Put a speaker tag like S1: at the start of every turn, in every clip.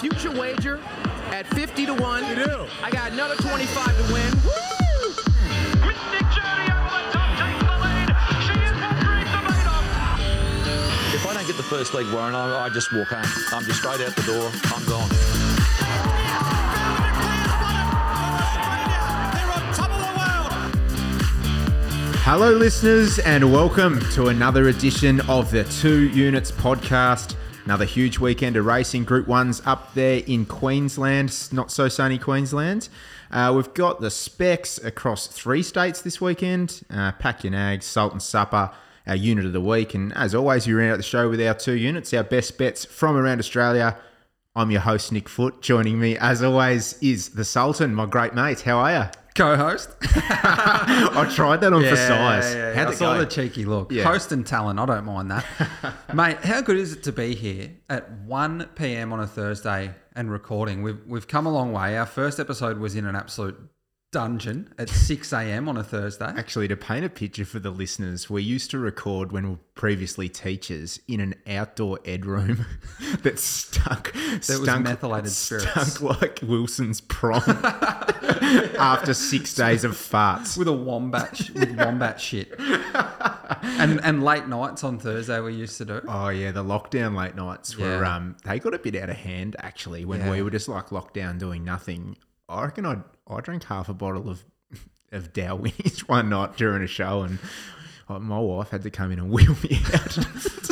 S1: future wager at 50 to 1.
S2: You do?
S1: I got another 25 to win.
S3: Mystic Journey over the top takes the lead. She is what dreams are made of.
S4: If I don't get the first leg, Warren, I, I just walk home. I'm just straight out the door. I'm gone.
S5: Hello, listeners, and welcome to another edition of the Two Units podcast. Another huge weekend of racing. Group One's up there in Queensland, not so sunny Queensland. Uh, we've got the specs across three states this weekend. Uh, Pack your nags, Salt and Supper, our unit of the week. And as always, we round out the show with our two units, our best bets from around Australia. I'm your host, Nick Foot. Joining me, as always, is the Sultan, my great mate. How are you?
S6: Co-host.
S5: I tried that on for size.
S6: Yeah, yeah, I saw
S5: go?
S6: the cheeky look.
S5: Yeah.
S6: Host and talent, I don't mind that. Mate, how good is it to be here at 1 p.m. on a Thursday and recording? We've, we've come a long way. Our first episode was in an absolute dungeon at 6 a.m. on a Thursday.
S5: Actually, to paint a picture for the listeners, we used to record when we were previously teachers in an outdoor ed room that stunk.
S6: Was
S5: stunk,
S6: methylated spirits.
S5: Stunk like Wilson's prom after six days of farts.
S6: With a wombat, with wombat shit, and and late nights on Thursday we used to do.
S5: Oh yeah, the lockdown late nights were
S6: Yeah.
S5: um they got a bit out of hand actually when
S6: Yeah.
S5: we were just like locked down doing nothing. I reckon I I drank half a bottle of of Dalwhinnies one night during a show and uh, my wife had to come in and wheel me out.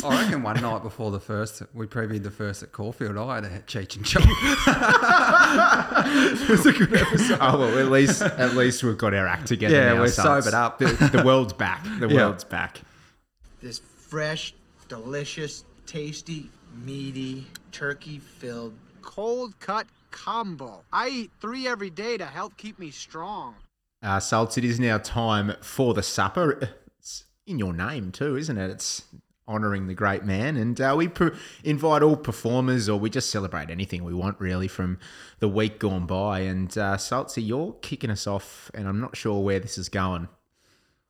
S6: I reckon one night before the first, we previewed the first at Caulfield. I had a Cheech and Chong.
S5: was a good episode. Oh well, at least at least we've got our act together.
S6: Yeah,
S5: now,
S6: we're
S5: so
S6: sobered up.
S5: The, the world's back. The
S6: Yeah.
S5: world's back.
S2: This fresh, delicious, tasty, meaty, turkey filled, cold cut combo. I eat three every day to help keep me strong.
S5: Uh, Salts, it is now time for the supper. It's in your name too, isn't it? It's honouring the great man, and uh, we per- invite all performers, or we just celebrate anything we want, really, from the week gone by. And uh, Saltsy, you're kicking us off, and I'm not sure where this is going.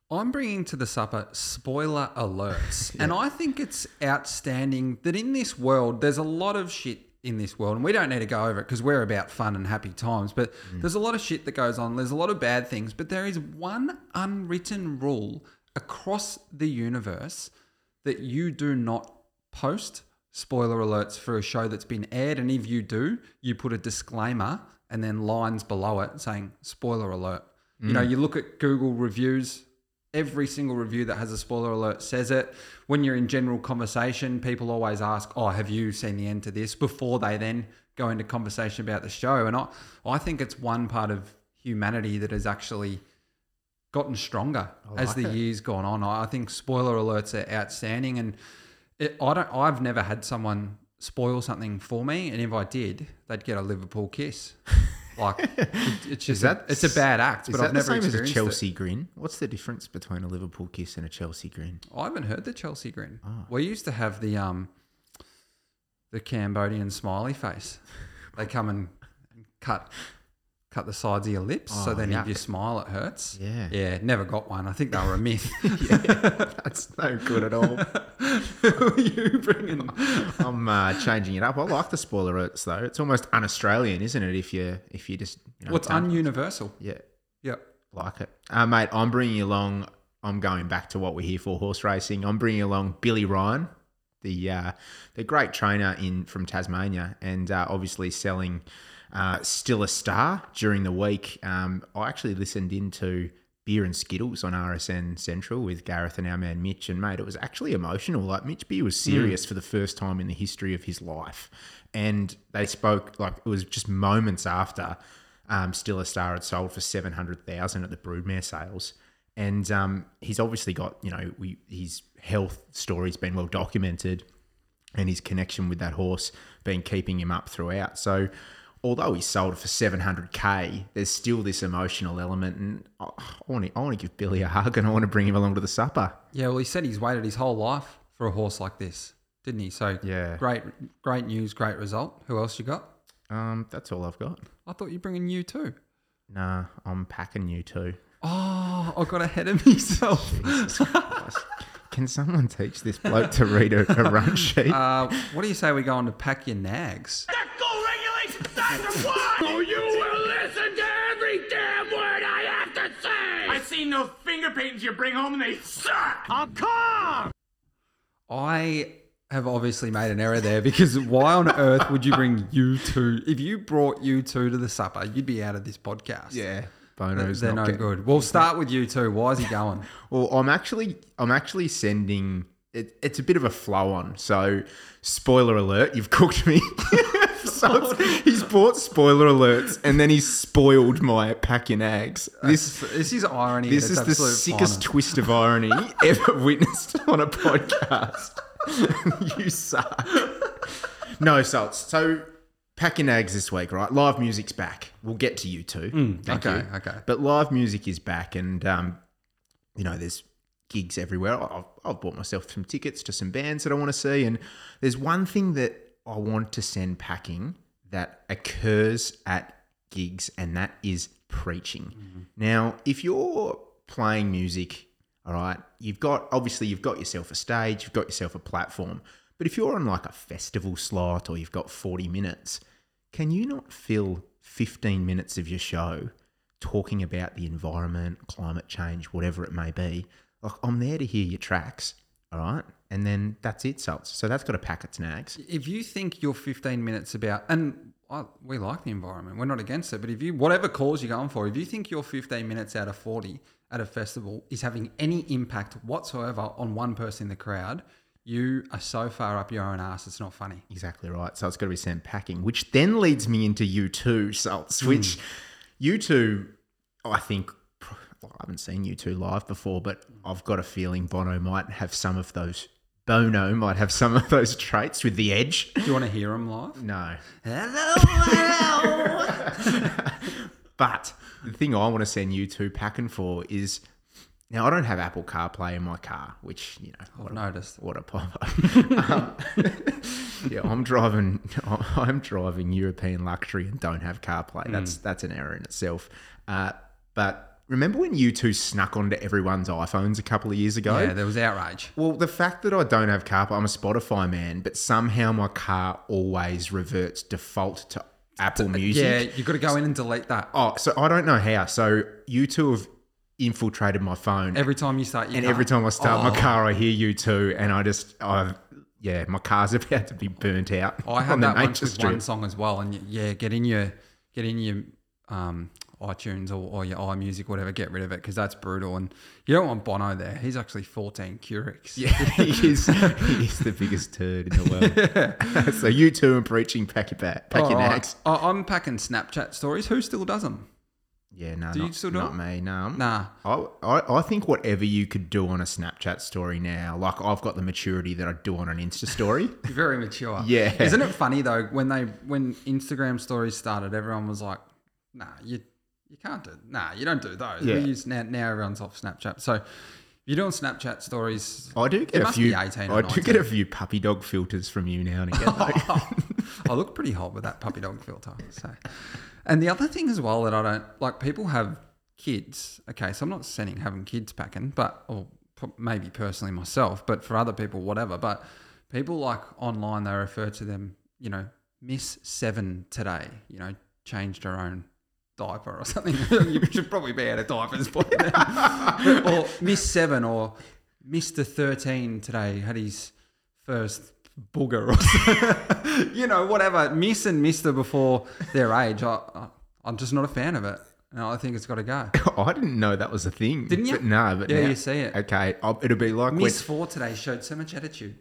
S6: I'm bringing to the supper spoiler alerts. And I think it's outstanding that in this world, there's a lot of shit in this world. And we don't need to go over it because we're about fun and happy times. But mm. there's a lot of shit that goes on. There's a lot of bad things. But there is one unwritten rule across the universe that you do not post spoiler alerts for a show that's been aired. And if you do, you put a disclaimer and then lines below it saying spoiler alert. You know, mm. you look at Google reviews, every single review that has a spoiler alert says it. When you're in general conversation, people always ask, "Oh, have you seen the end to this?" before they then go into conversation about the show. And I, I think it's one part of humanity that has actually gotten stronger as the years gone on. I I think spoiler alerts are outstanding, and it, I don't. I've never had someone spoil something for me, and if I did, they'd get a Liverpool kiss. Like it, it's just
S5: that-
S6: it's a bad act, but I've never
S5: same as a
S6: experienced it.
S5: Chelsea grin? What's the difference between a Liverpool kiss and a Chelsea grin?
S6: I haven't heard the Chelsea grin.
S5: Ah.
S6: We used to have the um the Cambodian smiley face. They come and cut cut the sides of your lips, so
S5: Oh,
S6: then
S5: yuck.
S6: if you smile, it hurts.
S5: Yeah.
S6: yeah. Never got one. I think they were a myth. Yeah.
S5: That's no good at all.
S6: Who are you bringing? Them?
S5: I'm uh, changing it up. I like the spoiler alerts though. It's almost un-Australian, isn't it? If you if you just you know,
S6: What's
S5: don't-
S6: ununiversal?
S5: yeah,
S6: Yep.
S5: like it, uh, mate. I'm bringing along. I'm going back to what we're here for, horse racing. I'm bringing along Billy Ryan, the uh, the great trainer in from Tasmania, and uh, obviously selling uh, still a star during the week. Um, I actually listened into Beer and Skittles on RSN Central with Gareth and our man Mitch, and mate, it was actually emotional. Like Mitch Beer was serious for the first time in the history of his life, and they spoke like it was just moments after um, Still a Star had sold for seven hundred thousand at the Broodmare sales, and um, he's obviously got you know we, his health story's been well documented, and his connection with that horse been keeping him up throughout. So although he sold for 700k, there's still this emotional element, and I want to I want to give Billy a hug, and I want to bring him along to the supper.
S6: Yeah. Well, he said he's waited his whole life for a horse like this, didn't he? So
S5: Yeah.
S6: Great, great news, great result. Who else you got?
S5: Um, that's all I've got.
S6: I thought you're bringing you too.
S5: Nah, I'm packing you too.
S6: Oh, I got ahead of myself.
S5: Can someone teach this bloke to read a, a run sheet?
S6: Uh, what do you say we go on to pack your nags?
S3: Let go
S7: Oh, you will listen to every damn word I have to say! I seen those finger paintings you bring home and they suck! Oh, I'm calm!
S6: I have obviously made an error there because why on earth would you bring you two? If you brought you two to the supper, you'd be out of this podcast.
S5: Yeah.
S6: They're,
S5: Bono's
S6: they're
S5: not
S6: no
S5: getting-
S6: good. We'll start with you two. Why is he going?
S5: Well, I'm actually I'm actually sending it, it's a bit of a flow on. So, spoiler alert, you've cooked me. so he's bought spoiler alerts and then he's spoiled my packing nags. This
S6: this is irony.
S5: this is the sickest
S6: finest.
S5: twist of irony ever witnessed on a podcast. you suck. No, salts. So packing nags this week, right? Live music's back. We'll get to you too. Thank
S6: okay,
S5: you.
S6: okay.
S5: But live music is back, and um, you know, there's gigs everywhere. I've, I've bought myself some tickets to some bands that I want to see, and there's one thing that I want to send packing that occurs at gigs, and that is preaching. Mm-hmm. Now, if you're playing music, all right, you've got obviously you've got yourself a stage, you've got yourself a platform. But if you're on like a festival slot or you've got 40 minutes, can you not fill 15 minutes of your show talking about the environment, climate change, whatever it may be? Like, I'm there to hear your tracks, all right? And then that's it, Salts. So that's got to pack its nags.
S6: If you think you're 15 minutes about, and I, we like the environment, we're not against it, but if you, whatever cause you're going for, if you think your 15 minutes out of 40 at a festival is having any impact whatsoever on one person in the crowd, you are so far up your own ass, it's not funny.
S5: Exactly right. So it's got to be sent packing, which then leads me into U2 Salts, hmm. which U2, I think, well, I haven't seen U2 live before, but I've got a feeling Bono might have some of those. Bono might have some of those traits with the edge.
S6: Do you want to hear him live?
S5: No.
S6: Hello,
S5: But the thing I want to send you two packing for is now I don't have Apple CarPlay in my car, which you know
S6: I've noticed.
S5: A, what a pop um, yeah, I'm driving. I'm driving European luxury and don't have CarPlay. That's that's an error in itself. Uh, but remember when you two snuck onto everyone's iPhones a couple of years ago?
S6: Yeah, there was outrage.
S5: Well, the fact that I don't have CarPlay, I'm a Spotify man, but somehow my car always reverts default to Apple Music.
S6: Yeah, you've got to go in and delete that.
S5: Oh, so I don't know how. So you two have infiltrated my phone.
S6: Every time you start your
S5: and
S6: car.
S5: every time I start
S6: Oh.
S5: my car, I hear you two, and I just, I, yeah, my car's about to be burnt out.
S6: I had
S5: on
S6: that once with one song as well, and yeah, get in your get in your um, iTunes or, or your iMusic, whatever. Get rid of it because that's brutal, and you don't want Bono there. He's actually fourteen Curix.
S5: Yeah, he is. he is the biggest turd in the world. so you two are preaching pack your back, pack your nags.
S6: I- I'm packing Snapchat stories. Who still does them?
S5: Yeah, no,
S6: Do you
S5: not,
S6: still do
S5: not
S6: it?
S5: me. No,
S6: Nah.
S5: I, I, I think whatever you could do on a Snapchat story now, like I've got the maturity that I do on an Insta story.
S6: Very mature.
S5: Yeah.
S6: Isn't it funny though when they when Instagram stories started, everyone was like, "Nah, you you can't do. Nah, you don't do those."
S5: Yeah.
S6: We use now now everyone's off Snapchat. So if you're doing Snapchat stories,
S5: I do get a few.
S6: Be 18 or
S5: I do
S6: 19.
S5: get a few puppy dog filters from you now and again.
S6: I look pretty hot with that puppy dog filter. So, and the other thing as well that I don't like, people have kids. Okay, so I'm not saying having kids packing, but or maybe personally myself, but for other people, whatever. But people like online, they refer to them, you know, Miss Seven today. You know, changed her own diaper or something. you should probably be out of diapers by then. or Miss Seven or Mister Thirteen today had his first booger or something. you know, whatever. Miss and Mister before their age. I, I, I'm just not a fan of it. No, I think it's got to go.
S5: I didn't know that was a thing.
S6: Didn't you?
S5: But no, but
S6: Yeah,
S5: now-
S6: you see it.
S5: Okay, I'll, it'll be like
S6: Miss
S5: when,
S6: Four today showed so much attitude.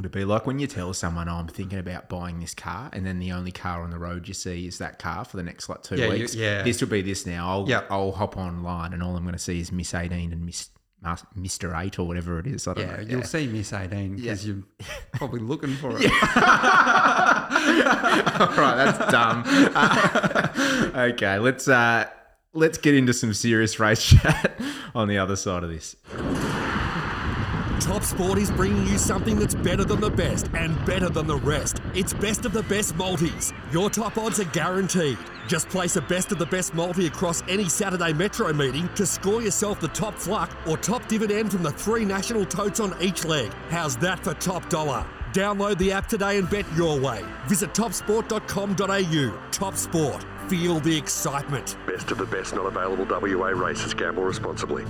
S5: It'll be like when you tell someone "Oh, I'm thinking about buying this car, and then the only car on the road you see is that car for the next like two
S6: Yeah, you-
S5: weeks.
S6: yeah.
S5: This will be this now. I'll
S6: Yep.
S5: I'll hop online, and all I'm going to see is Miss 18 and Miss Mr. 8 or whatever it is. I don't
S6: Yeah,
S5: know.
S6: you'll see Miss 18 because you're probably looking for it.
S5: right, that's dumb. Uh, okay, let's uh, let's get into some serious race chat on the other side of this.
S8: Top Sport is bringing you something that's better than the best and better than the rest. It's best of the best multis. Your top odds are guaranteed. Just place a best of the best multi across any Saturday Metro meeting to score yourself the top fluc or top dividend from the three national totes on each leg. How's that for top dollar? Download the app today and bet your way. Visit topsport.com.au. Top Sport. Feel the excitement.
S9: Best of the best not available WA races. Gamble responsibly.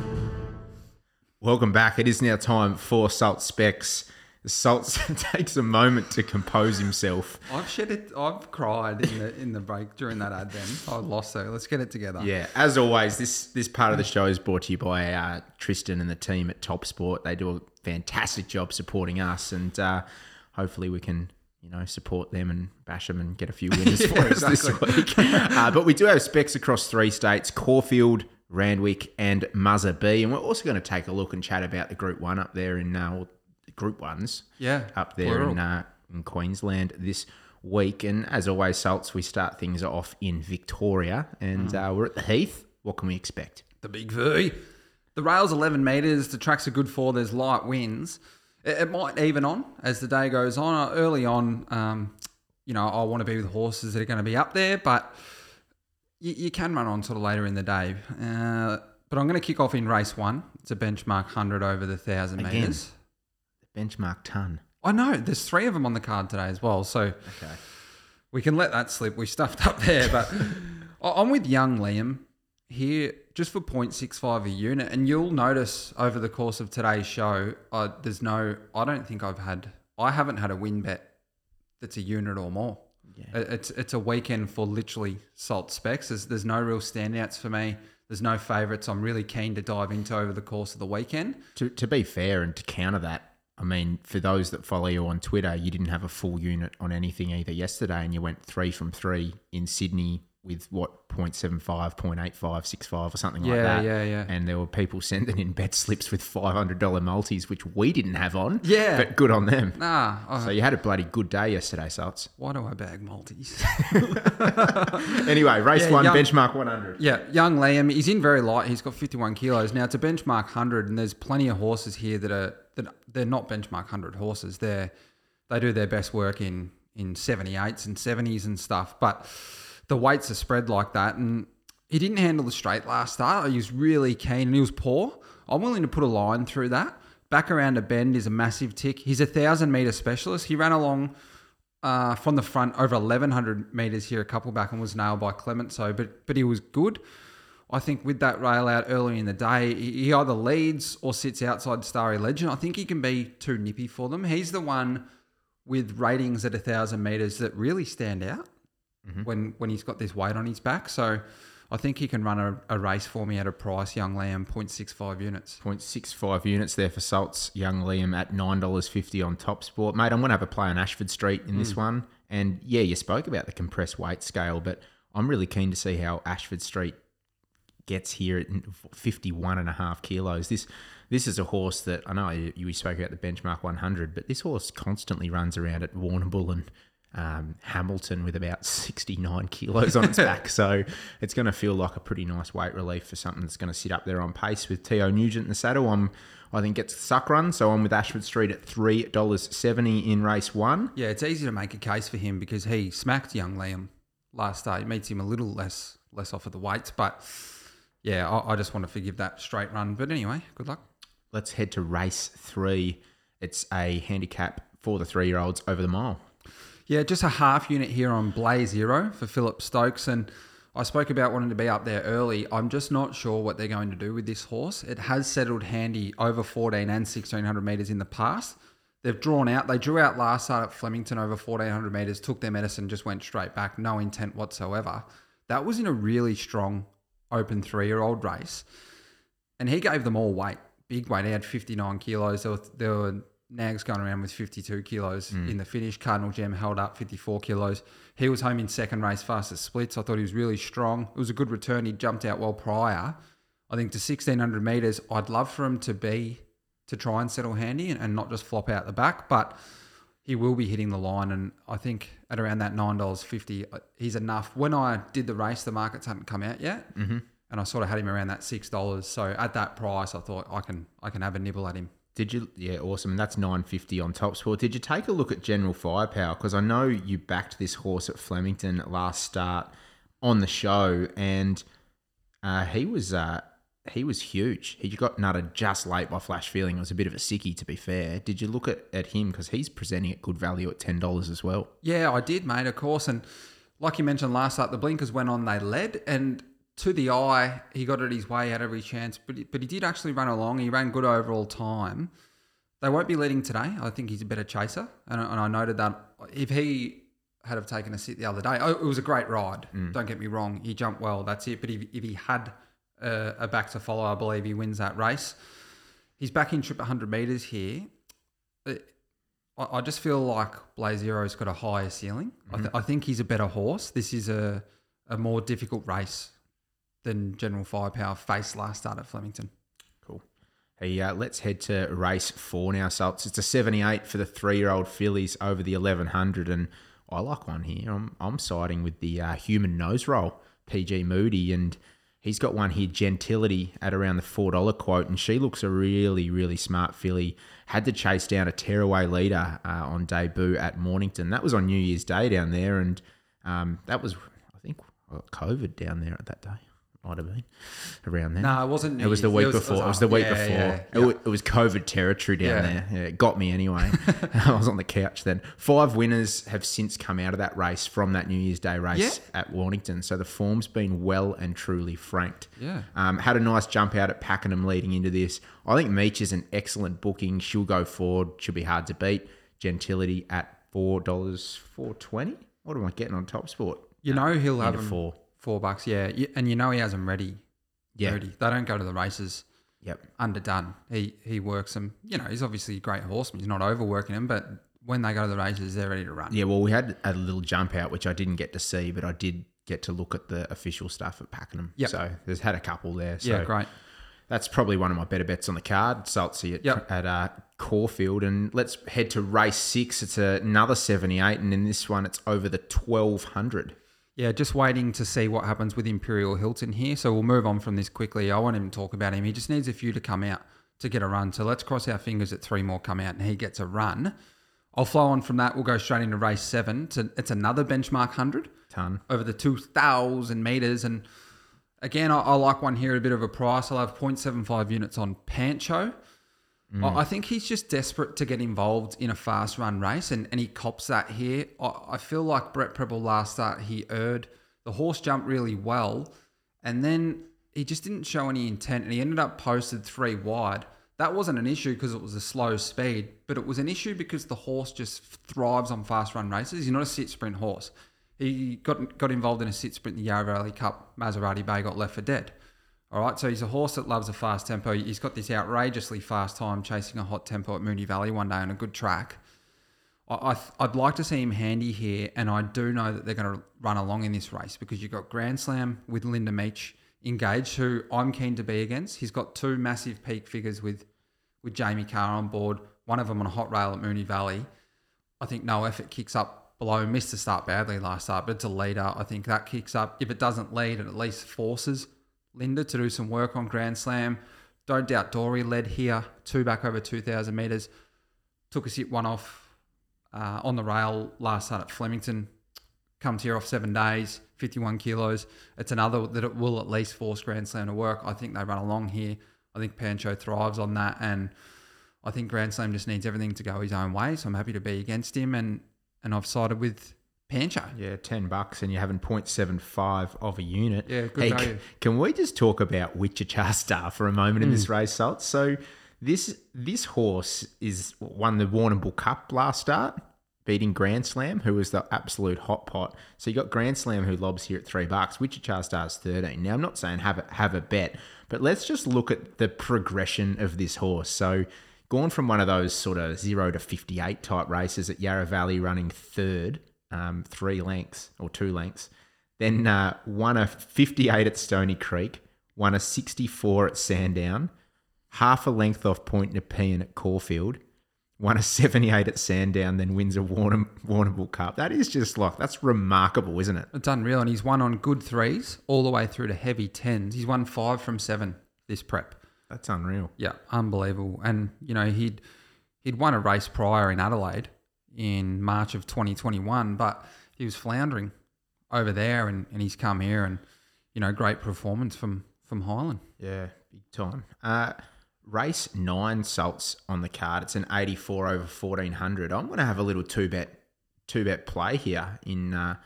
S5: Welcome back. It is now time for Salt Specs. Salt takes a moment to compose himself.
S6: I've shed it. I've cried in the in the break during that ad. Then I lost it. Let's get it together.
S5: Yeah, as always, this this part of the show is brought to you by uh, Tristan and the team at Top Sport. They do a fantastic job supporting us, and uh, hopefully we can you know support them and bash them and get a few winners for us this week. uh, but we do have specs across three states: Caulfield, Randwick, and Muzzer B. And we're also going to take a look and chat about the Group One up there in uh, Group Ones.
S6: Yeah,
S5: up there
S6: plural.
S5: in uh, in Queensland this week. And as always, Salts, we start things off in Victoria, and uh, we're at the Heath. What can we expect?
S6: the big V. The rail's 11 metres. The track's are good for. There's light winds. It, it might even on as the day goes on. Early on, um, you know, I want to be with horses that are going to be up there, but you, you can run on sort of later in the day. Uh, but I'm going to kick off in race one. It's a benchmark 100 over the 1,000
S5: Again.
S6: metres.
S5: Benchmark ton.
S6: I know. There's three of them on the card today as well. So
S5: Okay.
S6: we can let that slip. We stuffed up there, but I'm with young Liam here just for 0.65 a unit, and you'll notice over the course of today's show, uh, there's no. I don't think I've had. I haven't had a win bet that's a unit or more. It- It's it's a weekend for literally salt specs. There's, there's no real standouts for me. There's no favourites. I'm really keen to dive into over the course of the weekend.
S5: To, to be fair and to counter that, I mean, for those that follow you on Twitter, you didn't have a full unit on anything either yesterday, and you went three from three in Sydney with what 0.75, 0.85, 65 or something like that.
S6: yeah, yeah.
S5: And there were people sending in bet slips with $500 multis, which we didn't have on.
S6: Yeah.
S5: But good on them.
S6: Nah, I-
S5: So you had a bloody good day yesterday, Salts.
S6: why do I bag multis?
S5: Anyway, race
S6: Yeah,
S5: one,
S6: young-
S5: benchmark 100.
S6: Yeah, young Liam, he's in very light. He's got 51 kilos. Now it's a benchmark 100, and there's plenty of horses here that are that they're not benchmark 100 horses. They're they do their best work in in 78s and 70s and stuff, but the weights are spread like that. And he didn't handle the straight last start. He was really keen and he was poor. I'm willing to put a line through that. Back around a bend is a massive tick. He's a thousand meter specialist. He ran along uh, from the front over 1100 meters here a couple back and was nailed by Clement. So, but but he was good. I think with that rail out early in the day, he he either leads or sits outside Starry Legend. I think he can be too nippy for them. He's the one with ratings at a thousand meters that really stand out Mm-hmm. when when he's got this weight on his back. So I think he can run a, a race for me at a price, young Liam, 0.65 units.
S5: 0.65 units there for Salts, young Liam at $9.50 on Top Sport. Mate, I'm going to have a play on Ashford Street in this mm. one. And yeah, you spoke about the compressed weight scale, but I'm really keen to see how Ashford Street gets here at 51 and a half kilos. This this is a horse that I know you, you spoke about the benchmark 100, but this horse constantly runs around at Warrnambool and um, Hamilton with about 69 kilos on its back. So it's going to feel like a pretty nice weight relief for something that's going to sit up there on pace with Teo Nugent in the saddle. I'm, I think gets the suck run. So I'm with Ashford Street at $3.70 in race one.
S6: Yeah, it's easy to make a case for him because he smacked young Liam last day. It meets him a little less less off of the weights, but yeah, I, I just want to forgive that straight run. But anyway, good luck.
S5: Let's head to race three. It's a handicap for the three year olds over the mile.
S6: Yeah, just a half unit here on Blaze Zero for Phillip Stokes. And I spoke about wanting to be up there early. I'm just not sure what they're going to do with this horse. It has settled handy over 14 and 1600 metres in the past. They've drawn out. They drew out last start at Flemington over 1400 metres, took their medicine, just went straight back, no intent whatsoever. That was in a really strong open three year old race. And he gave them all weight, big weight. He had 59 kilos. There were, there were nags going around with 52 kilos in the finish. Cardinal Gem held up 54 kilos. He was home in second race, fastest splits. I thought he was really strong. It was a good return. He jumped out well prior. I think to 1600 metres, I'd love for him to be, to try and settle handy and, and not just flop out the back. But he will be hitting the line. And I think at around that $9.50, uh, he's enough. When I did the race, the markets hadn't come out yet. Mm-hmm. And I sort of had him around that $6. So at that price, I thought I can I can have a nibble at him.
S5: Did you? Yeah, awesome. And that's nine fifty on Top Sport. Did you take a look at General Firepower? Because I know you backed this horse at Flemington last start on the show, and uh, he was uh, he was huge. He got nutted just late by Flash Feeling. It was a bit of a sickie, to be fair. Did you look at, at him because he's presenting at good value at ten dollars as well?
S6: Yeah, I did, mate, of course. And like you mentioned last night, the blinkers went on, they led, and to the eye, he got it his way, at every chance, but he, but he did actually run along. He ran good overall time. They won't be leading today. I think he's a better chaser, and, I- and I noted that if he had have taken a sit the other day, oh, it was a great ride. Mm. Don't get me wrong, he jumped well. That's it. But if, if he had a, a back to follow, I believe he wins that race. He's back in trip 100 meters here. I, I just feel like Blaze Zero's got a higher ceiling. I, mm-hmm. th- I think he's a better horse. This is a, a more difficult race than General Firepower faced last start at Flemington.
S5: Cool. Hey, uh, let's head to race four now. So it's, it's a 78 for the three year old fillies over the 1100. And I like one here. I'm, I'm siding with the uh, human nose roll, PG Moody. And he's got one here, Gentility, at around the $4 quote. And she looks a really, really smart filly. Had to chase down a tearaway leader uh, on debut at Mornington. That was on New Year's Day down there. And um, that was, I think, well, COVID down there at that day. Might have been around then.
S6: No, it wasn't New
S5: It was the week
S6: It was-
S5: before.
S6: it
S5: It
S6: was
S5: the week before.
S6: Yeah,
S5: It, was COVID territory down there. Yeah, it got me anyway. I was on the couch then. Five winners have since come out of that race from that New Year's Day race at Mornington. So the form's been well and truly franked.
S6: Yeah.
S5: Um, had a nice jump out at Pakenham leading into this. I think Meech is an excellent booking. She'll go forward. She'll be hard to beat. Gentility at four dollars four twenty. What am I getting on Top Sport?
S6: You know he'll have him
S5: four.
S6: Four bucks, yeah. And you know he has them ready.
S5: Yeah.
S6: Ready. They don't go to the races
S5: Yep.
S6: underdone. He he works them. You know, he's obviously a great horseman. He's not overworking them, but when they go to the races, they're ready to run.
S5: Yeah, well, we had a little jump out, which I didn't get to see, but I did get to look at the official stuff at Pakenham.
S6: Yep.
S5: So there's had a couple there. So
S6: Yeah, great.
S5: That's probably one of my better bets on the card. Saltsy at,
S6: Yep.
S5: at uh, Caulfield. And let's head to race six. It's another 78. And in this one, it's over the 1200.
S6: Yeah, just waiting to see what happens with Imperial Hilton here. So we'll move on from this quickly. I want him to talk about him. He just needs a few to come out to get a run. So let's cross our fingers that three more come out and he gets a run. I'll flow on from that. We'll go straight into race seven. It's, a, it's another benchmark 100
S5: Ton.
S6: over the 2,000 meters. And again, I, I like one here at a bit of a price. I'll have 0.75 units on Pancho. I, mm. I think he's just desperate to get involved in a fast run race, and, and he cops that here. I, I feel like Brett Prebble last start, he erred. The horse jumped really well, and then he just didn't show any intent, and he ended up posted three wide. That wasn't an issue because it was a slow speed, but it was an issue because the horse just thrives on fast run races. He's not a sit sprint horse. He got got involved in a sit sprint in the Yarra Valley Cup. Maserati Bay got left for dead. All right, so he's a horse that loves a fast tempo. He's got this outrageously fast time chasing a hot tempo at Moonee Valley one day on a good track. I, I'd like to see him handy here, and I do know that they're going to run along in this race because you've got Grand Slam with Linda Meech engaged, who I'm keen to be against. He's got two massive peak figures with with Jamie Kah on board, one of them on a hot rail at Moonee Valley. I think no effort kicks up below. Missed the start badly last start, but it's a leader. I think that kicks up. If it doesn't lead, it at least forces Linda to do some work on Grand Slam. Don't doubt Dory led here, two back over 2,000 metres. Took a sit one off uh, on the rail last start at Flemington. Comes here off seven days, 51 kilos. It's another that it will at least force Grand Slam to work. I think they run along here. I think Pancho thrives on that. And I think Grand Slam just needs everything to go his own way. So I'm happy to be against him. And, and I've sided with Pancho.
S5: Yeah, 10 bucks and you're having 0.75 of a unit.
S6: Yeah, good
S5: hey,
S6: value.
S5: Can we just talk about Wichita Star for a moment in this hmm. race, Salt? So this this horse is won the Warrnambool Cup last start, beating Grand Slam, who was the absolute hot pot. So you got Grand Slam who lobs here at three bucks. Wichita Star's 13. Now I'm not saying have a, have a bet, but let's just look at the progression of this horse. So gone from one of those sort of zero to 58 type races at Yarra Valley running third, um, three lengths or two lengths. Then uh, won a 58 at Stony Creek, won a 64 at Sandown, half a length off Point Nepean at Caulfield, won a 78 at Sandown, then wins a Warrnam- Warrnambool Cup. That is just like, that's remarkable, isn't it?
S6: It's unreal. And he's won on good threes all the way through to heavy tens. He's won five from seven this prep.
S5: That's unreal.
S6: Yeah, unbelievable. And you know he'd he'd won a race prior in Adelaide in March of 2021, but he was floundering over there, and, and he's come here, and you know great performance from from Highland.
S5: Yeah. big time. Uh, race nine salts on the card. It's an 84 over 1400. I'm going to have a little two bet two bet play here in uh,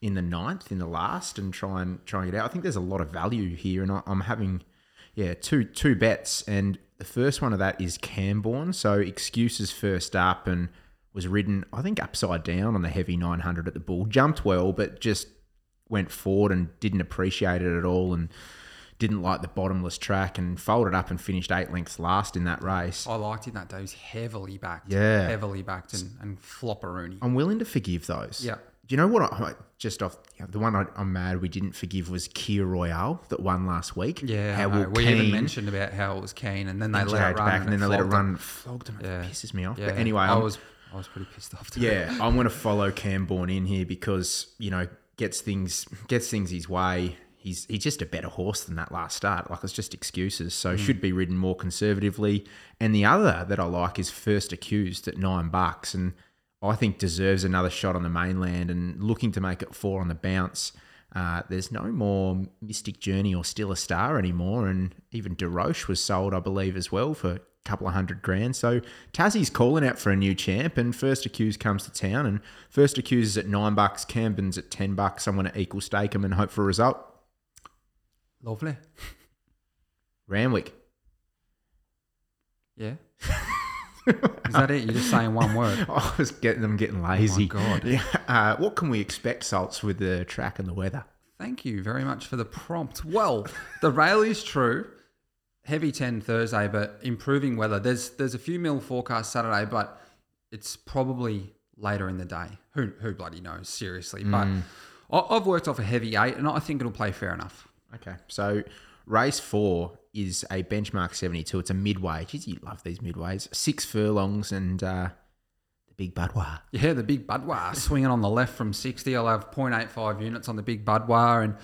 S5: in the ninth in the last and try and try and get out. I think there's a lot of value here, and I, I'm having yeah two two bets, and the first one of that is Camborne. So excuses first up and was ridden I think upside down on the heavy 900 at the Bool. Jumped well, but just went forward and didn't appreciate it at all, and didn't like the bottomless track and folded up and finished eight lengths last in that race.
S6: I liked it in that day. He was heavily backed.
S5: Yeah.
S6: Heavily backed and, and flopperoony.
S5: I'm willing to forgive those.
S6: Yeah.
S5: Do you know what? I, just off you know, the one I, I'm mad we didn't forgive was Kia Royale that won last week.
S6: Yeah,
S5: how
S6: I know.
S5: Will
S6: we even mentioned about how it was keen, and then they let it run,
S5: back, and then they let it run, flogged him.
S6: Yeah.
S5: It pisses me off.
S6: Yeah.
S5: But anyway,
S6: I
S5: I'm-
S6: was I was pretty pissed off.
S5: Yeah, I'm going to follow Camborne in here because you know gets things gets things his way. He's he's just a better horse than that last start. Like it's just excuses. So should be ridden more conservatively. And the other that I like is First Accused at nine bucks, and I think deserves another shot on the mainland and looking to make it four on the bounce. Uh, there's no more Mystic Journey or Still a Star anymore, and even DeRoche was sold, I believe, as well for couple of hundred grand. So Tassie's calling out for a new champ, and First Accused comes to town, and First Accused is at nine bucks, Camborne's at ten bucks. I'm going to equal stake him and hope for a result.
S6: Lovely.
S5: Randwick.
S6: Yeah. Is that it? You're just saying one word.
S5: I was getting them getting lazy.
S6: Oh God.
S5: Yeah. Uh, what can we expect, Salts, with the track and the weather?
S6: Thank you very much for the prompt. Well, the rail is true. Heavy 10 Thursday, but improving weather. There's there's a few mil forecast Saturday, but it's probably later in the day. Who who bloody knows? Seriously, but I, I've worked off a heavy eight, and I think it'll play fair enough.
S5: Okay, so race four is a benchmark 72. It's a midway. Jeez, you love these midways. Six furlongs and uh, the big Budwa.
S6: Yeah, the big Budwar swinging on the left from 60. I'll have 0.85 units on the big Budwar. And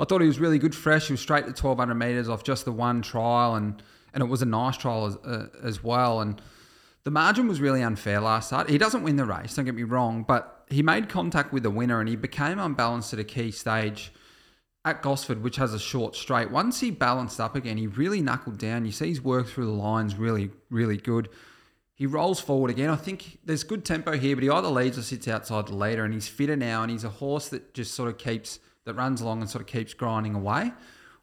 S6: I thought he was really good fresh. He was straight to 1200 metres off just the one trial. And, and it was a nice trial as, uh, as well. And the margin was really unfair last start. He doesn't win the race, don't get me wrong, but he made contact with the winner and he became unbalanced at a key stage at Gosford, which has a short straight. Once he balanced up again, he really knuckled down. You see his work through the lines really, really good. He rolls forward again. I think there's good tempo here, but he either leads or sits outside the leader, and he's fitter now, and he's a horse that just sort of keeps that runs along and sort of keeps grinding away.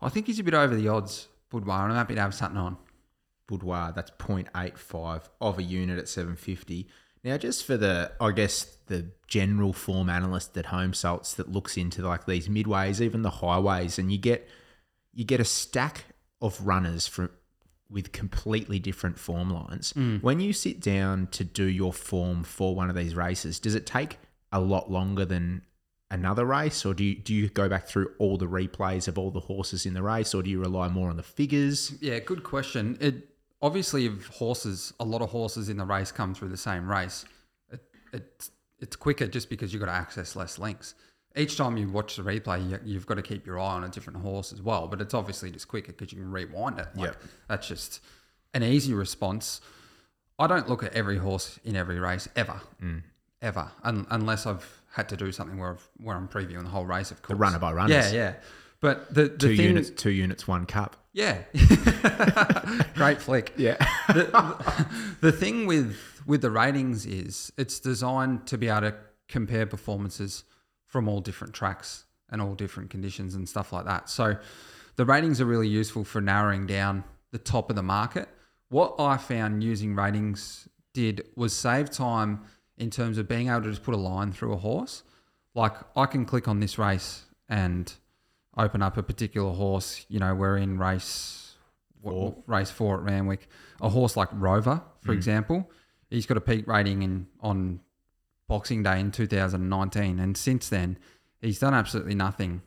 S6: I think he's a bit over the odds, Boudoir, and I'm happy to have something on.
S5: Boudoir, that's 0.85 of a unit at 750. Now, just for the, I guess, the general form analyst at home salts that looks into like these midways, even the highways, and you get you get a stack of runners from with completely different form lines. Hmm. When you sit down to do your form for one of these races, does it take a lot longer than another race, or do you do you go back through all the replays of all the horses in the race, or do you rely more on the figures?
S6: Yeah, good question. It obviously if horses, a lot of horses in the race come through the same race. It, it's it's quicker just because you've got to access less links. Each time you watch the replay, you, you've got to keep your eye on a different horse as well. But it's obviously just quicker because you can rewind it. Like,
S5: Yep.
S6: That's just an easy response. I don't look at every horse in every race ever,
S5: Mm.
S6: ever, un- unless I've had to do something where I've, where I'm previewing the whole race. Of course, The
S5: runner by runners.
S6: Yeah, yeah. But the, the
S5: two
S6: thing,
S5: units, two units, one cup.
S6: yeah, great flick.
S5: Yeah.
S6: the, the, the thing with with the ratings is it's designed to be able to compare performances from all different tracks and all different conditions and stuff like that. So the ratings are really useful for narrowing down the top of the market. What I found using ratings did was save time in terms of being able to just put a line through a horse. Like I can click on this race and open up a particular horse. You know, we're in race what,
S5: Four.
S6: race four at Randwick. A horse like Rover, for mm. example, he's got a peak rating in on Boxing Day in 2019, and since then he's done absolutely nothing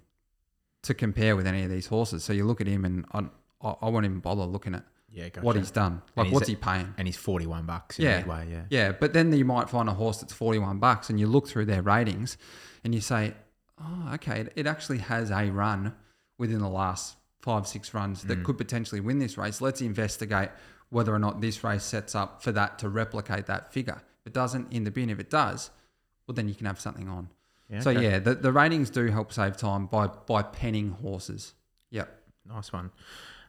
S6: to compare with any of these horses. So you look at him, and I, I, I won't even bother looking at
S5: Yeah, gotcha.
S6: what he's done. Like, what's he paying?
S5: And he's 41 bucks in
S6: Yeah.
S5: Midway, yeah.
S6: Yeah, but then you might find a horse that's 41 bucks and you look through their ratings and you say, oh, okay, it- actually has a run within the last five, six runs that mm. could potentially win this race. Let's investigate whether or not this race sets up for that to replicate that figure. If it doesn't, in the bin. If it does, well, then you can have something on. so,
S5: okay.
S6: yeah, the, the ratings do help save time by, by penning horses. Yep.
S5: Nice one.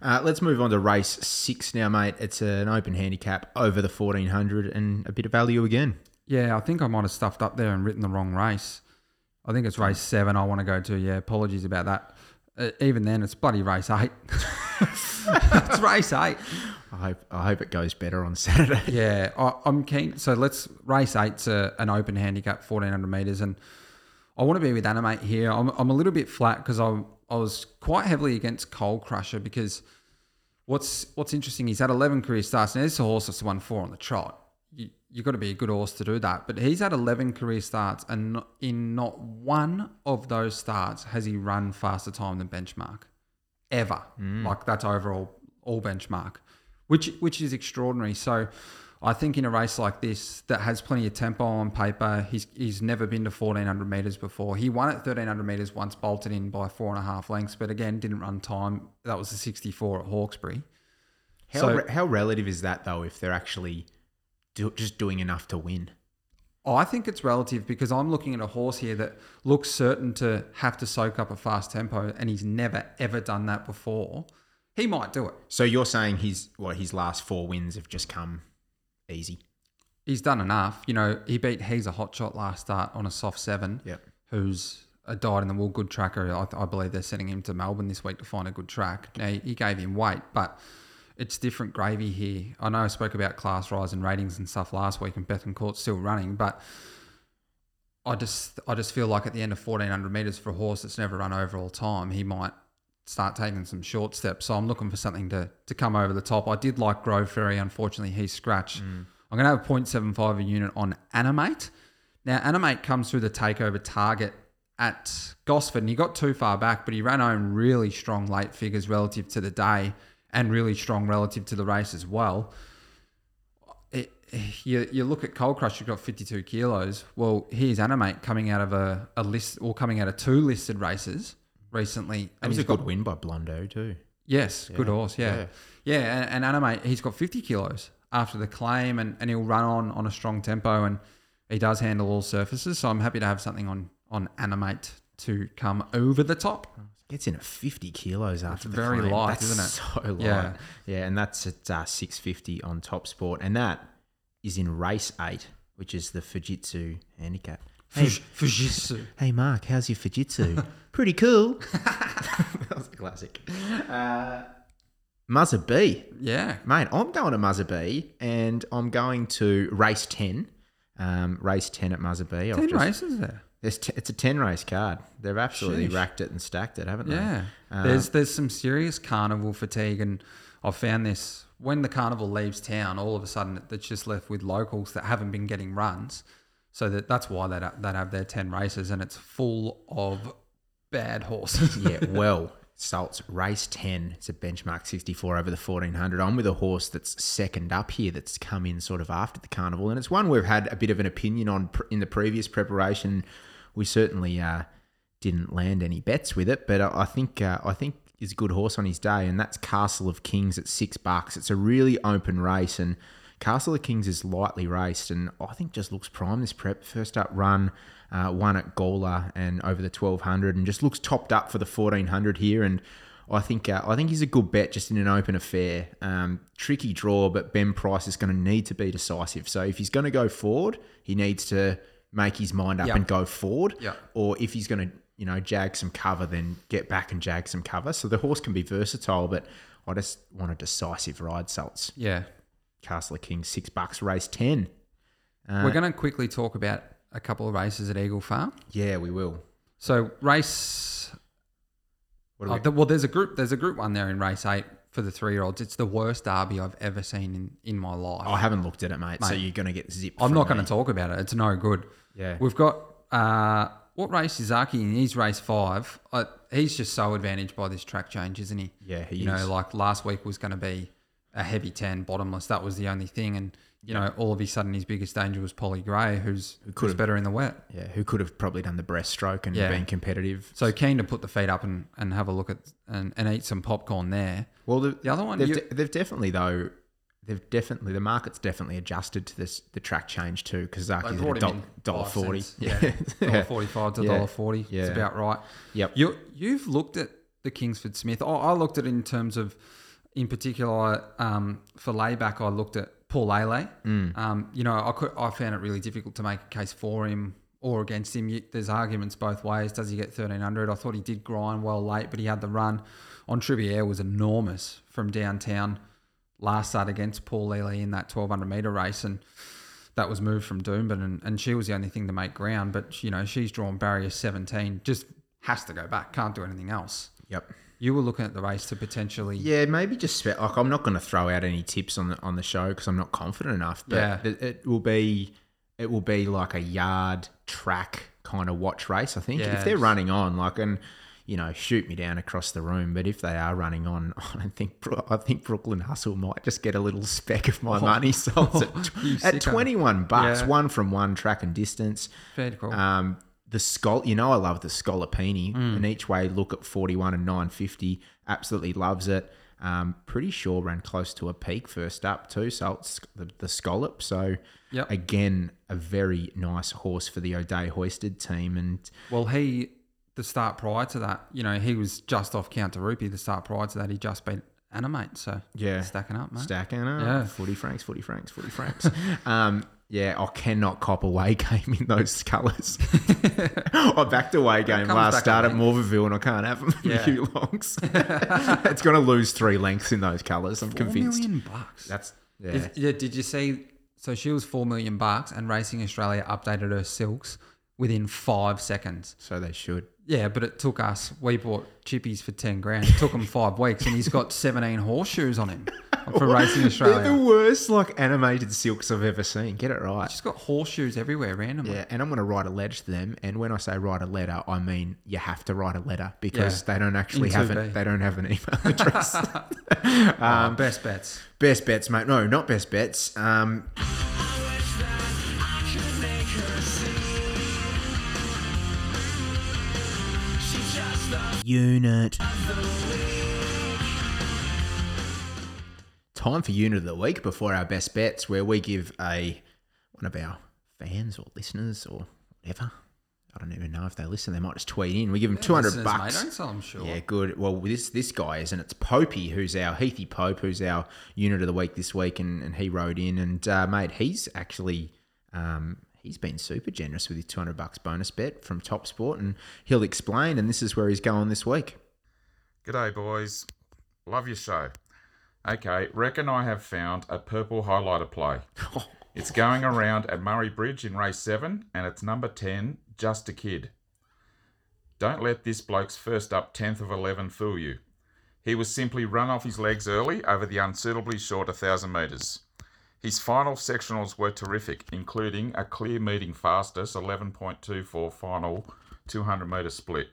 S5: Uh, let's move on to race six now, mate. It's an open handicap over the 1400 and a bit of value again.
S6: Yeah, I think I might have stuffed up there and written the wrong race. I think it's race seven I want to go to. Yeah, apologies about that. Uh, even then, it's bloody race eight. it's race eight.
S5: I hope I hope it goes better on Saturday.
S6: Yeah, I, I'm keen. So let's race eight's a, an open handicap, fourteen hundred meters, and I want to be with Animate here. I'm, I'm a little bit flat because I I was quite heavily against Coal Crusher because what's what's interesting he's had eleven career starts. Now this is a horse that's won four on the trot. You you got to be a good horse to do that, but he's had eleven career starts, and not, in not one of those starts has he run faster time than benchmark ever. Mm. Like that's overall all benchmark, which which is extraordinary. So I think in a race like this that has plenty of tempo on paper, he's he's never been to fourteen hundred meters before. He won at thirteen hundred meters once, bolted in by four and a half lengths, but again didn't run time. That was the sixty four at Hawkesbury.
S5: How
S6: So-
S5: re- how relative is that though? If they're actually do, just doing enough to win,
S6: I think it's relative because I'm looking at a horse here that looks certain to have to soak up a fast tempo, and he's never ever done that before. He might do it.
S5: so you're saying his what his last four wins have just come easy.
S6: he's done enough. You know, he beat He's a hot shot last start on a soft seven.
S5: Yep.
S6: Who's a died in the wool good tracker. I, I believe they're sending him to Melbourne this week to find a good track. Now he, gave him weight, but it's different gravy here. I know I spoke about class rise and ratings and stuff last week, and Bethencourt's still running, but I just I just feel like at the end of fourteen hundred meters for a horse that's never run overall time, he might start taking some short steps. So I'm looking for something to to come over the top. I did like Grove Ferry. Unfortunately, he's scratched. Mm. I'm going to have a 0.75 a unit on Animate. Now, Animate comes through the takeover target at Gosford, and he got too far back, but he ran home really strong late figures relative to the day and really strong relative to the race as well. It, you, you look at Cold Crush, you've got 52 kilos. Well, here's Animate coming out of a, a list or coming out of two listed races recently.
S5: That was
S6: he's
S5: a good
S6: got-
S5: win by Blondo too.
S6: Yes, good horse. Yeah, yeah, and, and Animate, he's got 50 kilos after the claim, and, and he'll run on on a strong tempo, and he does handle all surfaces. So I'm happy to have something on on Animate to come over the top.
S5: Gets in at 50 kilos after the
S6: very
S5: claim.
S6: light,
S5: That's
S6: isn't it?
S5: So light.
S6: Yeah.
S5: Yeah, and that's at uh, 650 on Top Sport, and that is in race eight, which is the Fujitsu handicap. Hey,
S6: Fujitsu.
S5: hey Mark, how's your Fujitsu? Pretty cool. that was a classic. Uh, Muzza B.
S6: Yeah,
S5: Mate, I'm going to Muzza B and I'm going to race 10. Um, race 10 at Muzza B. I've
S6: ten
S5: just-
S6: races there.
S5: T- it's a 10 race card. They've absolutely
S6: Sheesh.
S5: racked it and stacked it, haven't they?
S6: Yeah,
S5: Uh,
S6: there's there's some serious carnival fatigue, and I've found this when the carnival leaves town. All of a sudden, it's just left with locals that haven't been getting runs. So that that's why they they have their ten races, and it's full of bad horses.
S5: yeah, well, Salts race 10. It's a benchmark 64 over the 1400. I'm with a horse that's second up here that's come in sort of after the carnival. And it's one we've had a bit of an opinion on pr- in the previous preparation. We certainly uh, didn't land any bets with it, but I, I think uh, I think is a good horse on his day, and that's Castle of Kings at six bucks. It's a really open race, and Castle of Kings is lightly raced, and I think just looks prime this prep. First up run, uh, one at Gawler and over the 1200, and just looks topped up for the 1400 here. And I think uh, I think he's a good bet just in an open affair. Um, tricky draw, but Ben Price is going to need to be decisive. So if he's going to go forward, he needs to make his mind up
S6: Yeah.
S5: and go forward.
S6: Yeah.
S5: Or if he's going to you know jag some cover, then get back and jag some cover. So the horse can be versatile, but I just want a decisive ride. Salts
S6: yeah,
S5: Castle of Kings six bucks, race ten. Uh,
S6: we're going to quickly talk about a couple of races at Eagle Farm.
S5: Yeah, we will.
S6: So race.
S5: What
S6: Oh,
S5: we-
S6: the- well, there's a group. There's a group one there in race eight for the three year olds. It's the worst derby I've ever seen in, in my life.
S5: I haven't looked at it, mate. So you're going to get zipped.
S6: I'm not going to talk about it. It's no good.
S5: Yeah.
S6: We've got uh, what race is Zaaki in? He's race five. Uh, he's just so advantaged by this track change, isn't he?
S5: Yeah, he
S6: You
S5: is.
S6: know, like last week was going to be a heavy ten, bottomless. That was the only thing, and you know, all of a sudden his biggest danger was Polly Gray, who's
S5: could
S6: who's
S5: have-
S6: better in the wet.
S5: Yeah, who could have probably done the breaststroke and
S6: Yeah.
S5: been competitive.
S6: So keen to put the feet up and, and have a look at and, and eat some popcorn there.
S5: Well, the,
S6: The other one,
S5: they've,
S6: you-
S5: de- they've definitely though, they've definitely the market's definitely adjusted to this the track change too because
S6: They Zaaki's
S5: at a dol- dollar
S6: five
S5: forty.
S6: cents. Yeah, dollar forty-five to
S5: Yeah.
S6: dollar forty.
S5: Yeah.
S6: It's about right.
S5: Yep.
S6: You you've looked at the Kingsford Smith. I, I looked at it in terms of in particular um, for layback, I looked at Paulele.
S5: Mm.
S6: Um, you know, I could I found it really difficult to make a case for him or against him. You, there's arguments both ways. Does he get 1300? I thought he did grind well late, but he had the run on Trivier was enormous from downtown last start against Paulele in that 1200 meter race and that was moved from Doomben and, and she was the only thing to make ground but you know she's drawn barrier 17 just has to go back can't do anything else
S5: Yep.
S6: You were looking at the race to potentially
S5: Yeah, maybe just spe- like I'm not going to throw out any tips on the on the show because I'm not confident enough. But
S6: Yeah.
S5: it, it will be it will be like a yard track kind of watch race. I think
S6: Yeah,
S5: if they're running on, like and you know, shoot me down across the room. But if they are running on, I don't think I think Brooklyn Hustle might just get a little speck of my money. So at, at 21 bucks,
S6: Yeah.
S5: one from one track and distance.
S6: fair call.
S5: Um, the Scol, you know, I love the Scolopini,
S6: Mm.
S5: and each way look at 41 and 950. Absolutely loves it. Um, pretty sure ran close to a peak first up too. So it's the, the Scallop. So
S6: Yep.
S5: again, a very nice horse for the O'Day hoisted team. And
S6: Well, he the start prior to that, you know, he was just off counter Rupee. The start prior to that, he just beat Animate. So
S5: yeah,
S6: stacking up, mate.
S5: stacking up.
S6: Yeah.
S5: Footy francs, footy francs, footy francs. um, yeah, I cannot cop away game in those colours. I backed away game last start at. Morville and I can't have them in
S6: Yeah.
S5: yeah. longs. it's going to lose three lengths in those colours. I'm
S6: Four
S5: convinced.
S6: million bucks.
S5: That's yeah.
S6: Is- yeah. Did you see? So she was four million bucks, and Racing Australia updated her silks within five seconds.
S5: so they should.
S6: Yeah, but it took us. We bought chippies for ten grand. It took him five weeks, and he's got seventeen horseshoes on him for Racing Australia.
S5: They're the worst like animated silks I've ever seen. Get it right.
S6: She's got horseshoes everywhere randomly.
S5: Yeah, and I'm going to write a letter to them. And when I say write a letter, I mean you have to write a letter because
S6: Yeah.
S5: they don't actually
S6: In
S5: have
S6: 2B.
S5: an, they don't have an email address.
S6: Um, best bets.
S5: Best bets, mate. No, not best bets. Um, unit. Time for unit of the week before our best bets, where we give a one of our fans or listeners or whatever. I don't even know if they listen. They might just tweet in. We give them two hundred bucks.
S6: Mate, don't sell them short.
S5: Yeah, good. Well, this this guy is, and it's Popey, who's our Heathy Pope, who's our unit of the week this week, and, and he wrote in, and uh, mate, he's actually um, he's been super generous with his two hundred bucks bonus bet from Top Sport, and he'll explain. And this is where he's going this week.
S10: G'day, boys. Love your show. Okay, reckon I have found a purple highlighter play. It's going around at Murray Bridge in race 7, and it's number 10, Just a Kid. Don't let this bloke's first up 10th of 11 fool you. He was simply run off his legs early over the unsuitably short 1,000 metres. His final sectionals were terrific, including a clear meeting fastest 11.24 final 200 metre split.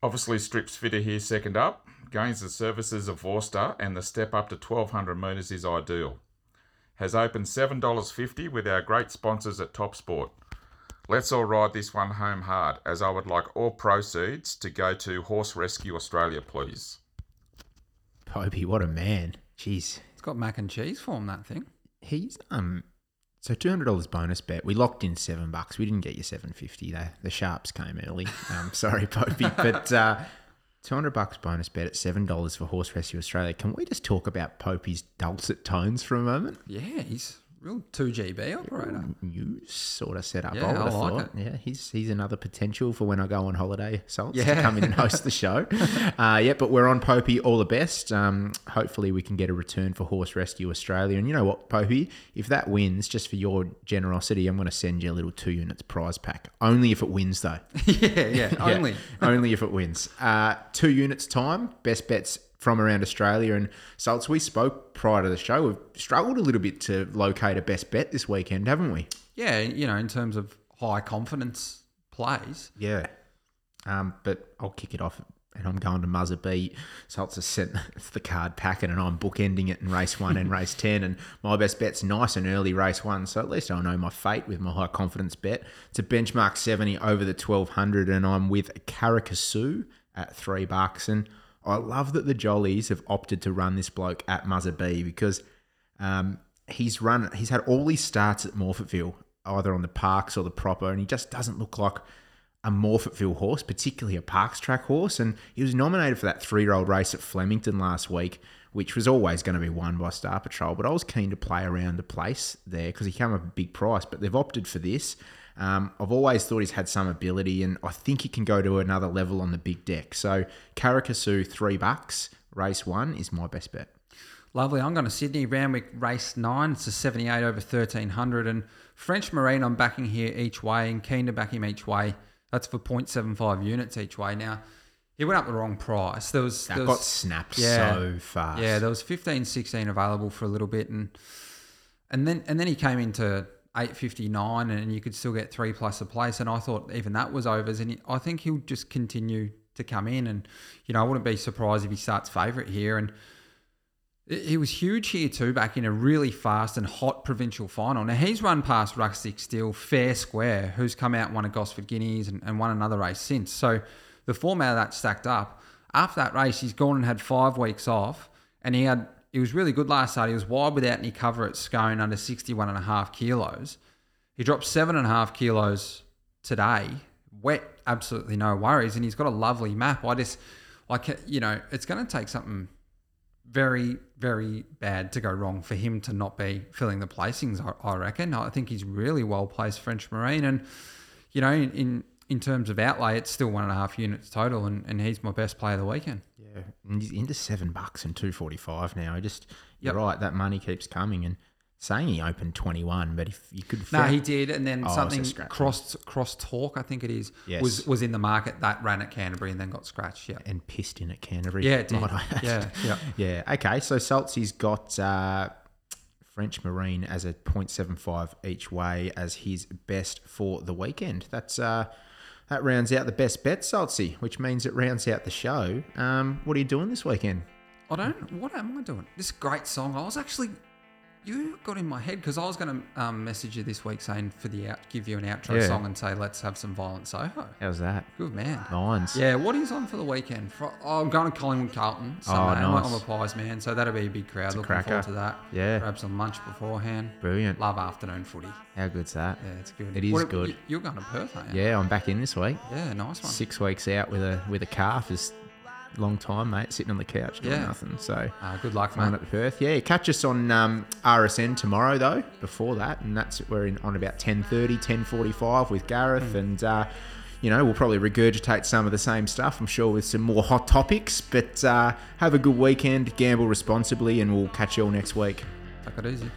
S10: Obviously, Strips fitter here second up. Gains the services of Vorster, and the step up to 1200 metres is ideal. Has opened $7.50 with our great sponsors at Top Sport. Let's all ride this one home hard, as I would like all proceeds to go to Horse Rescue Australia, please.
S5: Popey, what a man! Jeez,
S6: got mac and cheese form. That thing.
S5: he's um. So two hundred dollars bonus bet. We locked in seven bucks. We didn't get you seven fifty. The the sharps came early. Um, sorry, Popey, but uh, two hundred bucks bonus bet at seven dollars for Horse Rescue Australia. Can we just talk about Popey's dulcet tones for a moment?
S6: Yeah, he's real two GB operator.
S5: New sort of setup.
S6: Yeah,
S5: I
S6: I like
S5: thought. Yeah, he's he's another potential for when I go on holiday. Salts to
S6: Yeah.
S5: come in and host the show. uh, yeah, but we're on Popey. All the best. Um, hopefully we can get a return for Horse Rescue Australia. And you know what, Popey, if that wins, just for your generosity, I'm going to send you a little two units prize pack. Only if it wins, though.
S6: yeah, yeah,
S5: Yeah,
S6: only.
S5: only if it wins. Uh, two units time. Best bets from around Australia and Salts. We spoke prior to the show. We've struggled a little bit to locate a best bet this weekend, haven't we?
S6: Yeah, you know, in terms of high confidence plays.
S5: Yeah. Um, but I'll kick it off and I'm going to Muzzer B. Salts has sent the card packet and I'm bookending it in race one and race 10. And my best bet's nice and early race one. So at least I know my fate with my high confidence bet. It's a benchmark 70 over the 1200 and I'm with Caracasoo at three bucks. And I love that the Jollies have opted to run this bloke at Muzzer B because um, he's run, he's had all his starts at Morphettville, either on the parks or the proper, and he just doesn't look like a Morphettville horse, particularly a Parks track horse. And he was nominated for that three year old race at Flemington last week which was always going to be won by Star Patrol. But I was keen to play around the place there because he came a big price. But they've opted for this. Um, I've always thought he's had some ability, and I think he can go to another level on the big deck. So Caracasoo, three bucks, race one is my best bet.
S6: Lovely. I'm going to Sydney Randwick race nine. It's a 78 over 1300. And French Marine, I'm backing here each way and keen to back him each way. That's for 0.75 units each way. Now, he went up the wrong price. There was.
S5: That
S6: there
S5: got
S6: was,
S5: snapped so fast.
S6: Yeah, there was 15, 16 available for a little bit. And and then and then he came into 859 and you could still get three plus a place. And I thought even that was overs. And I think he'll just continue to come in. And, you know, I wouldn't be surprised if he starts favourite here. And he was huge here too, back in a really fast and hot provincial final. Now he's run past Rustic Steel fair square, who's come out and won a Gosford Guineas and, and won another race since. So the format of that stacked up. After that race, he's gone and had five weeks off, and he had he was really good last start. He was wide without any cover at Scone under 61 and a half kilos. He dropped seven and a half kilos today. Wet, absolutely no worries, and he's got a lovely map. I just like you know, it's going to take something very, very bad to go wrong for him to not be filling the placings. I, I reckon. I think he's really well placed French Marine, and you know, in, in in terms of outlay, it's still one and a half units total, and, and he's my best player of the weekend.
S5: Yeah, and he's into seven bucks and two forty five now. I just you're
S6: Yep.
S5: right, that money keeps coming. And saying he opened twenty one, but if you could,
S6: No,
S5: find-
S6: he did, and then
S5: Oh,
S6: something cross cross talk, I think it is,
S5: Yes.
S6: was was in the market that ran at Canterbury and then got scratched. Yeah,
S5: and pissed in at Canterbury.
S6: Yeah, it did. Yeah, yeah.
S5: yeah. Okay, so Saltsy's got uh, French Marine as a 0.75 each way as his best for the weekend. That's uh, that rounds out the best bet, Saltsy, which means it rounds out the show. Um, what are you doing this weekend?
S6: I don't. What am I doing? This great song. I was actually. You got in my head because I was going to um, message you this week saying for the out, give you an outro
S5: Yeah.
S6: song and say let's have some violent Soho.
S5: How's that?
S6: Good man.
S5: Mines.
S6: Yeah, what is on for the weekend? For, oh, I'm going to Collingwood Carlton.
S5: Oh,
S6: Sunday. I'm, a-
S5: nice.
S6: I'm a pies man, so that'll be a big crowd.
S5: It's
S6: Looking forward to that.
S5: Yeah.
S6: Grab some lunch beforehand.
S5: Brilliant.
S6: Love afternoon footy.
S5: How good's that?
S6: Yeah, it's good.
S5: It is
S6: What-
S5: good.
S6: You're going to Perth, aren't you?
S5: Yeah, I'm back in this week.
S6: Yeah, nice one.
S5: Six weeks out with a with a calf is long time, mate. Sitting on the couch doing
S6: Yeah.
S5: nothing. So
S6: Ah, good luck, mate.
S5: up to Perth. Yeah, catch us on um, RSN tomorrow though. Before that, and that's we're in on about 10:30, 10:45 with Gareth,
S6: Hmm.
S5: and uh, you know we'll probably regurgitate some of the same stuff. I'm sure with some more hot topics. But uh, have a good weekend, gamble responsibly, and we'll catch you all next week.
S6: Take it easy.